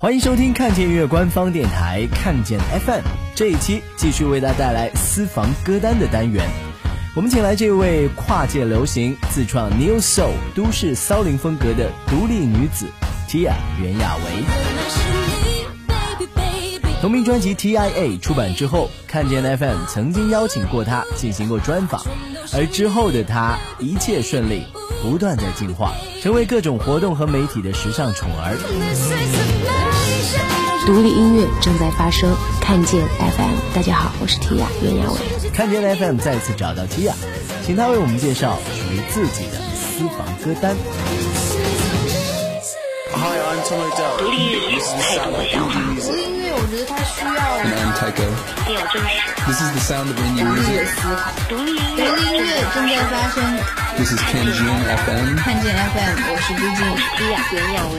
欢迎收听看见音乐官方电台看见 FM，这一期继续为大家带来私房歌单的单元。我们请来这位跨界流行、自创 New Soul 都市骚灵风格的独立女子 Tia 袁娅维。同名专辑 TIA 出版之后，看见 FM 曾经邀请过她进行过专访，而之后的她一切顺利，不断在进化，成为各种活动和媒体的时尚宠儿。独立音乐正在发生，看见 FM，大家好，我是 Tia 袁娅维。看见 FM 再次找到 Tia，请他为我们介绍属于自己的私房歌单。独立音乐太多的想法，独立音乐我觉得它需要 And I'm Tycho. 很有真实。This is the sound of indie 独立思考。独立音独立音乐正在发生，This is Kenjin FM. 看见 FM，我是朱静。，Tia 袁娅维。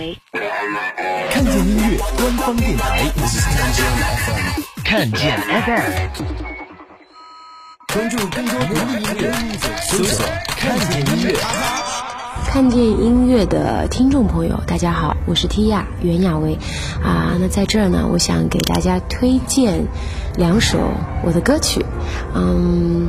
看见音乐官方电台，This is Kenjin FM. 看见 FM，关注更多独立音乐，搜索“看见音乐”。看见音乐的听众朋友，大家好，我是 Tia 袁娅维啊。那在这儿呢，我想给大家推荐两首我的歌曲，嗯，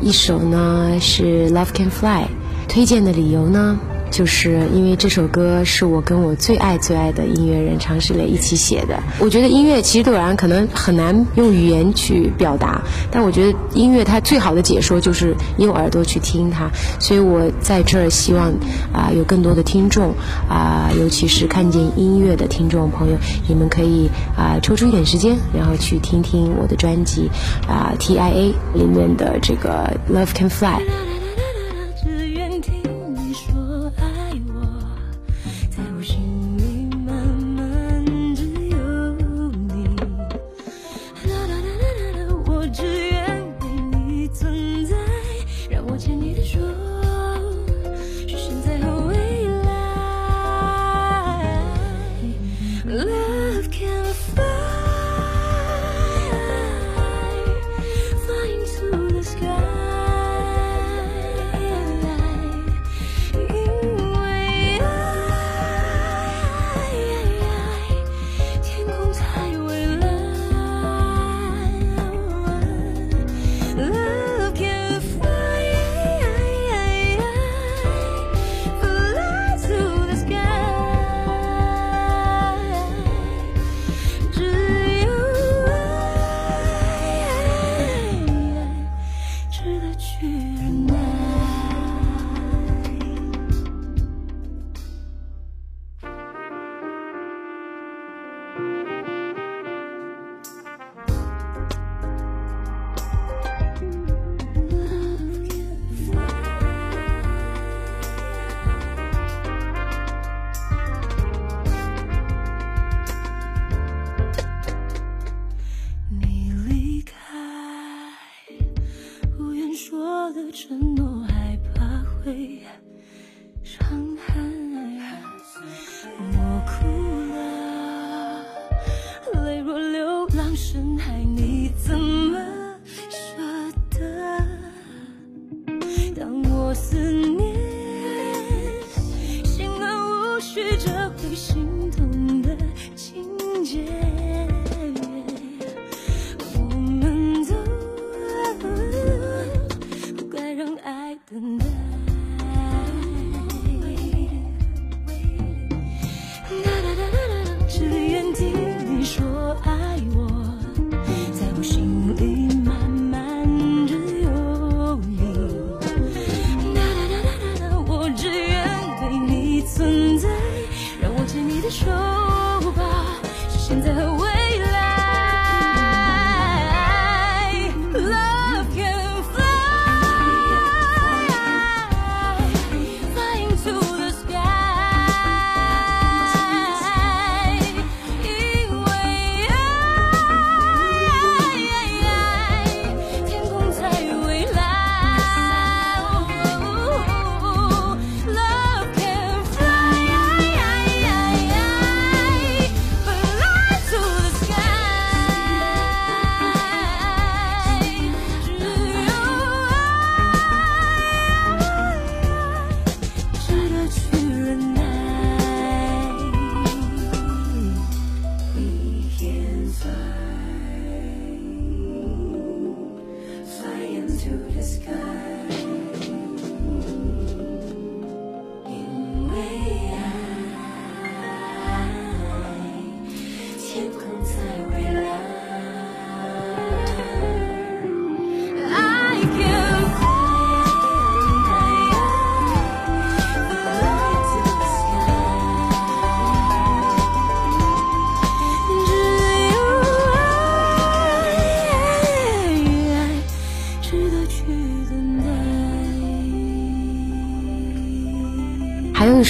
一首呢是《Love Can Fly》，推荐的理由呢。就是因为这首歌是我跟我最爱最爱的音乐人常石磊一起写的。我觉得音乐其实对我来可能很难用语言去表达，但我觉得音乐它最好的解说就是用耳朵去听它。所以我在这儿希望啊、有更多的听众啊、尤其是看见音乐的听众朋友，你们可以啊、抽出一点时间，然后去听听我的专辑啊、TIA 里面的这个《Love Can Fly》。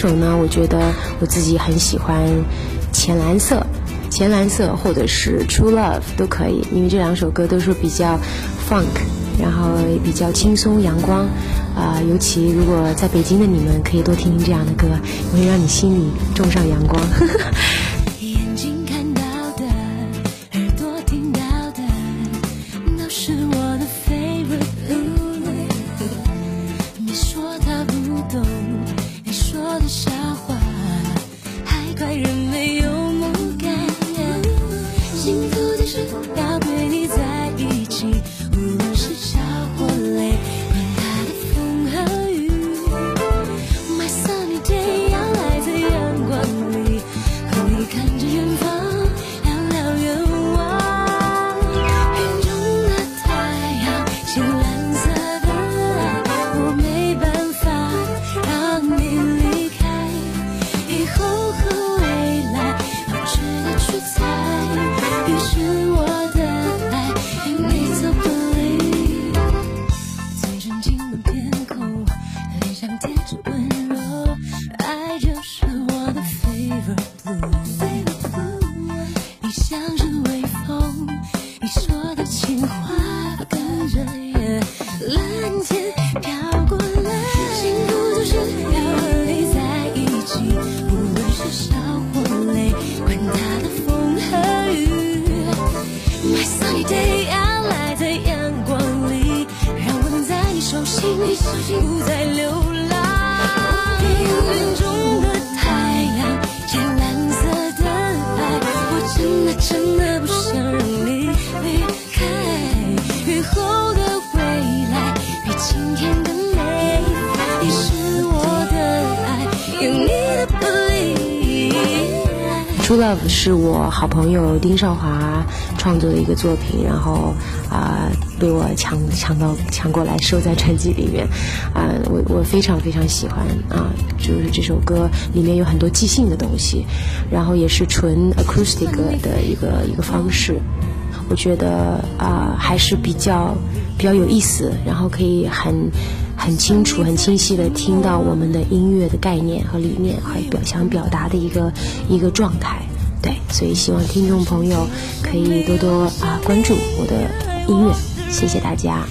首呢，我觉得我自己很喜欢《浅蓝色》。浅蓝色或者是 True Love 都可以，因为这两首歌都是比较 funk，然后比较轻松阳光，啊、尤其如果在北京的你们可以多听听这样的歌，会让你心里种上阳光。你像是我 True Love 是我好朋友丁少华创作的一个作品，然后啊、被我抢抢到抢过来收在专辑里面，啊、我我非常非常喜欢啊、就是这首歌里面有很多即兴的东西，然后也是纯 acoustic 的一个一个方式，我觉得啊、还是比较比较有意思，然后可以很很清楚、很清晰的听到我们的音乐的概念和理念，还有表想表达的一个一个状态。对，所以希望听众朋友可以多多啊、关注我的音乐，谢谢大家。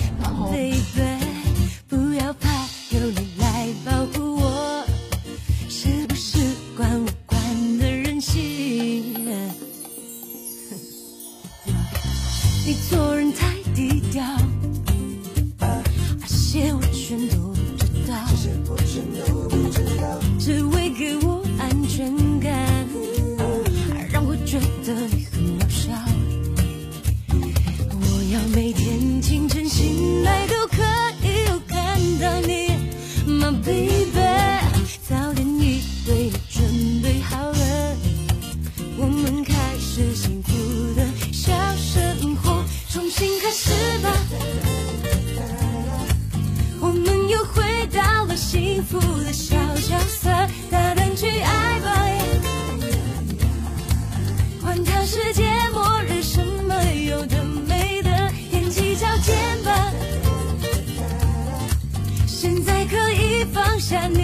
ฉัน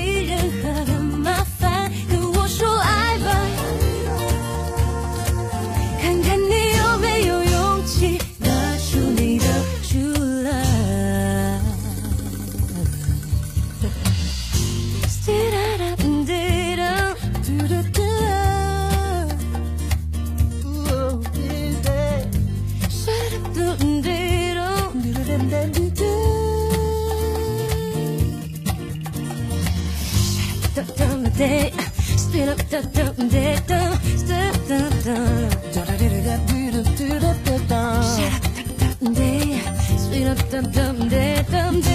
Shut up the dum day dum dum dum dum. Shut up the dum day. Spin up the dum day dum day.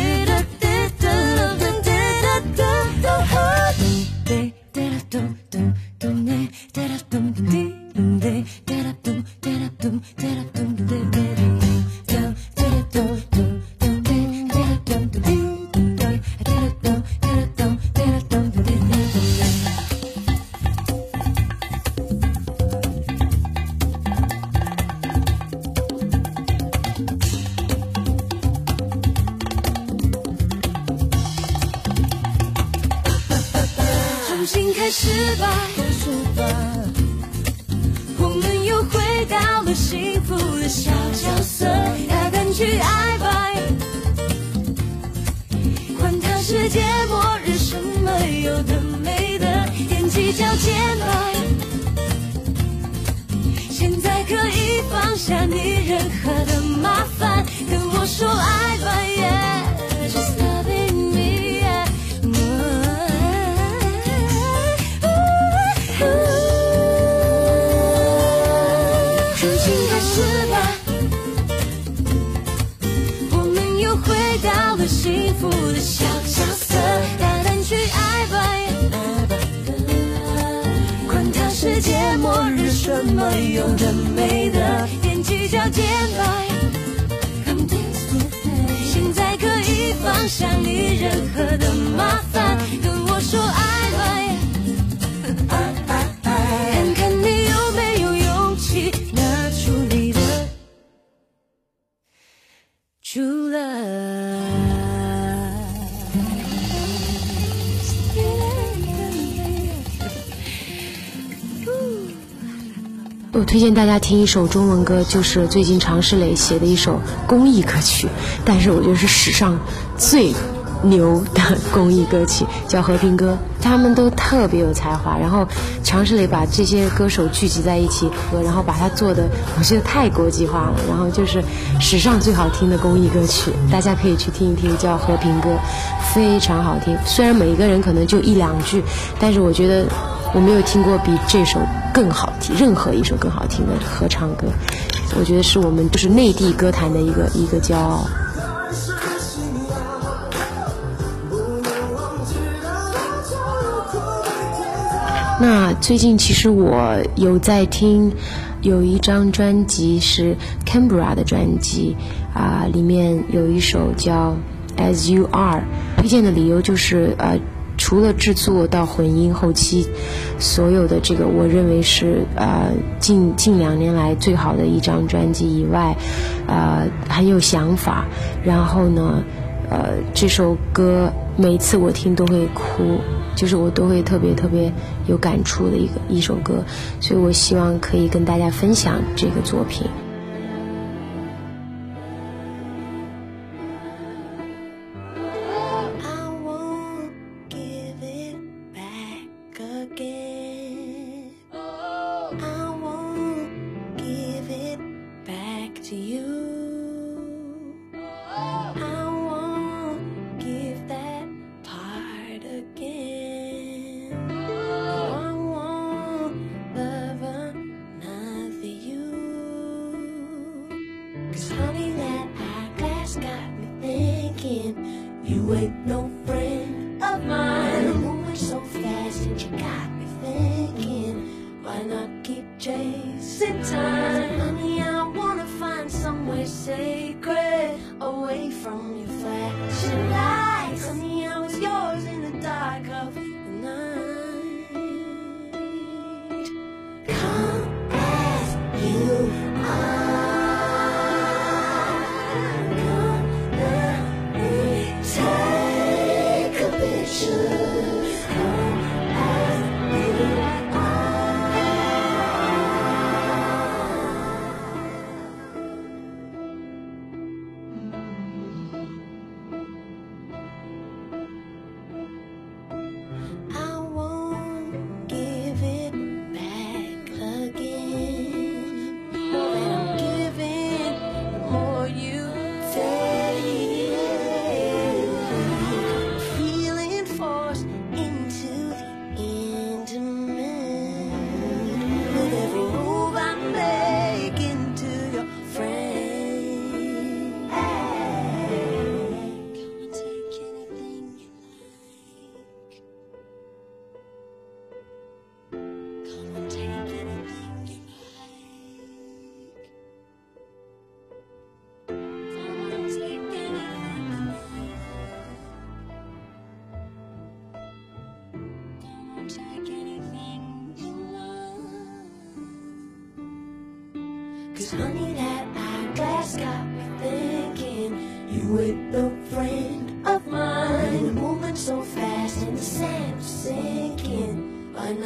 开始吧，开始吧，我们又回到了幸福的小角色，大胆去爱吧，管他世界末日什么有的没的，踮起脚尖吧，现在可以放下你任何的麻烦，跟我说爱么有的美的，踮起脚尖吧。现在可以放下你任何的麻烦，跟我说爱推荐大家听一首中文歌，就是最近常石磊写的一首公益歌曲，但是我觉得是史上最牛的公益歌曲，叫《和平歌》。他们都特别有才华，然后常石磊把这些歌手聚集在一起，然后把它做的，我觉得太国际化了。然后就是史上最好听的公益歌曲，大家可以去听一听，叫《和平歌》，非常好听。虽然每一个人可能就一两句，但是我觉得。我没有听过比这首更好听，任何一首更好听的合唱歌，我觉得是我们就是内地歌坛的一个一个骄傲。那最近其实我有在听，有一张专辑是 Canberra 的专辑啊、里面有一首叫《As You Are》，推荐的理由就是呃。除了制作到混音后期，所有的这个我认为是呃近近两年来最好的一张专辑以外，呃很有想法，然后呢，呃这首歌每次我听都会哭，就是我都会特别特别有感触的一个一首歌，所以我希望可以跟大家分享这个作品。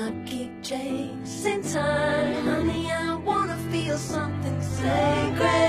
Not keep chasing time? Honey, I wanna feel something sacred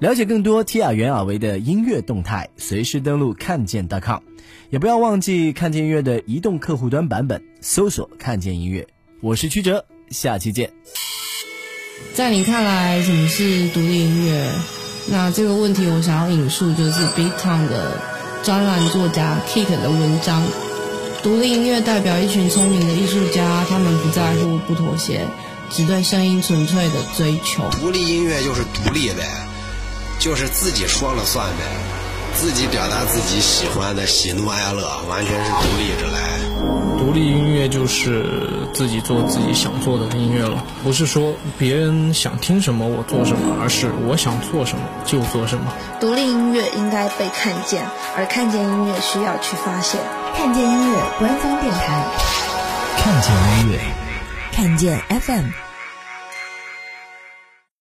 了解更多提亚袁尔维的音乐动态，随时登录看见 .com，也不要忘记看见音乐的移动客户端版本，搜索“看见音乐”。我是曲哲，下期见。在你看来，什么是独立音乐？那这个问题，我想要引述就是 Big Town 的专栏作家 Kick 的文章。独立音乐代表一群聪明的艺术家，他们不在乎、不妥协，只对声音纯粹的追求。独立音乐就是独立呗，就是自己说了算呗，自己表达自己喜欢的喜怒哀乐，完全是独立着来。独立音乐就是自己做自己想做的音乐了，不是说别人想听什么我做什么，而是我想做什么就做什么。独立音乐应该被看见，而看见音乐需要去发现。看见音乐官方电台，看见音乐，看见 FM。